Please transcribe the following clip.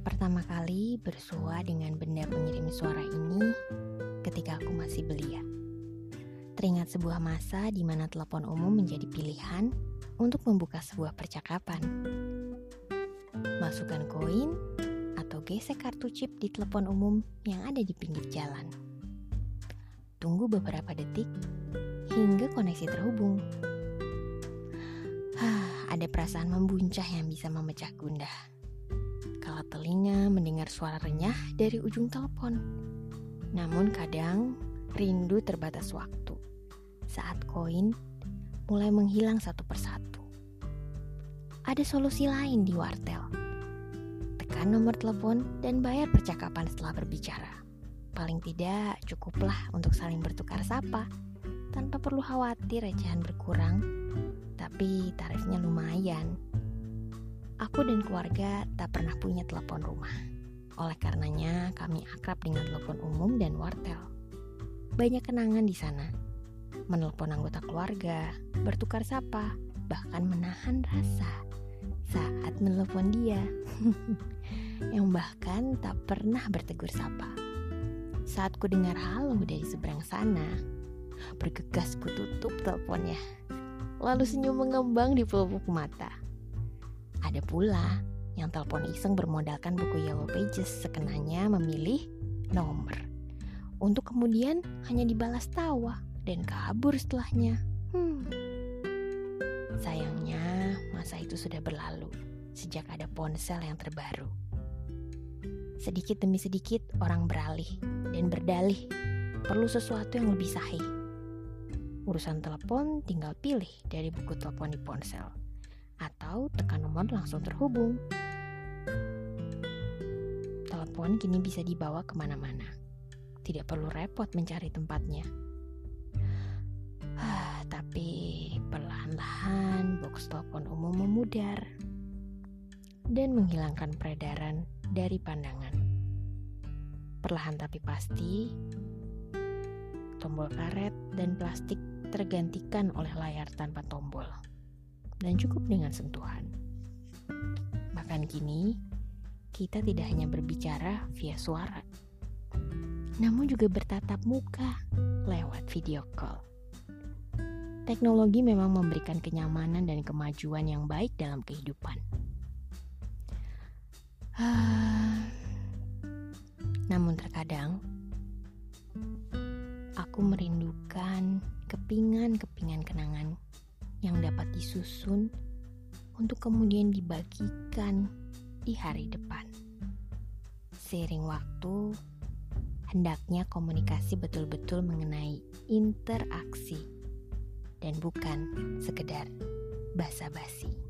Pertama kali bersua dengan benda pengirim suara ini ketika aku masih belia. Teringat sebuah masa di mana telepon umum menjadi pilihan untuk membuka sebuah percakapan. Masukkan koin atau gesek kartu chip di telepon umum yang ada di pinggir jalan. Tunggu beberapa detik hingga koneksi terhubung. Ada perasaan membuncah yang bisa memecah gundah telinga mendengar suara renyah dari ujung telepon. Namun kadang rindu terbatas waktu saat koin mulai menghilang satu persatu. Ada solusi lain di wartel. Tekan nomor telepon dan bayar percakapan setelah berbicara. Paling tidak cukuplah untuk saling bertukar sapa tanpa perlu khawatir recehan berkurang, tapi tarifnya lumayan. Aku dan keluarga tak pernah punya telepon rumah. Oleh karenanya, kami akrab dengan telepon umum dan wartel. Banyak kenangan di sana. Menelpon anggota keluarga, bertukar sapa, bahkan menahan rasa saat menelpon dia. yang bahkan tak pernah bertegur sapa. Saat ku dengar halo dari seberang sana, bergegas ku tutup teleponnya. Lalu senyum mengembang di pelupuk mata. Ada pula yang telepon iseng bermodalkan buku Yellow Pages sekenanya memilih nomor. Untuk kemudian hanya dibalas tawa dan kabur setelahnya. Hmm. Sayangnya masa itu sudah berlalu sejak ada ponsel yang terbaru. Sedikit demi sedikit orang beralih dan berdalih perlu sesuatu yang lebih sahih. Urusan telepon tinggal pilih dari buku telepon di ponsel atau tekan nomor langsung terhubung. Telepon kini bisa dibawa ke mana-mana. Tidak perlu repot mencari tempatnya. Ah, tapi perlahan-lahan box telepon umum memudar dan menghilangkan peredaran dari pandangan. Perlahan tapi pasti, tombol karet dan plastik tergantikan oleh layar tanpa tombol dan cukup dengan sentuhan. Bahkan kini, kita tidak hanya berbicara via suara, namun juga bertatap muka lewat video call. Teknologi memang memberikan kenyamanan dan kemajuan yang baik dalam kehidupan. Ah, namun terkadang aku merindukan kepingan-kepingan kenangan disusun untuk kemudian dibagikan di hari depan. Seiring waktu, hendaknya komunikasi betul-betul mengenai interaksi dan bukan sekedar basa-basi.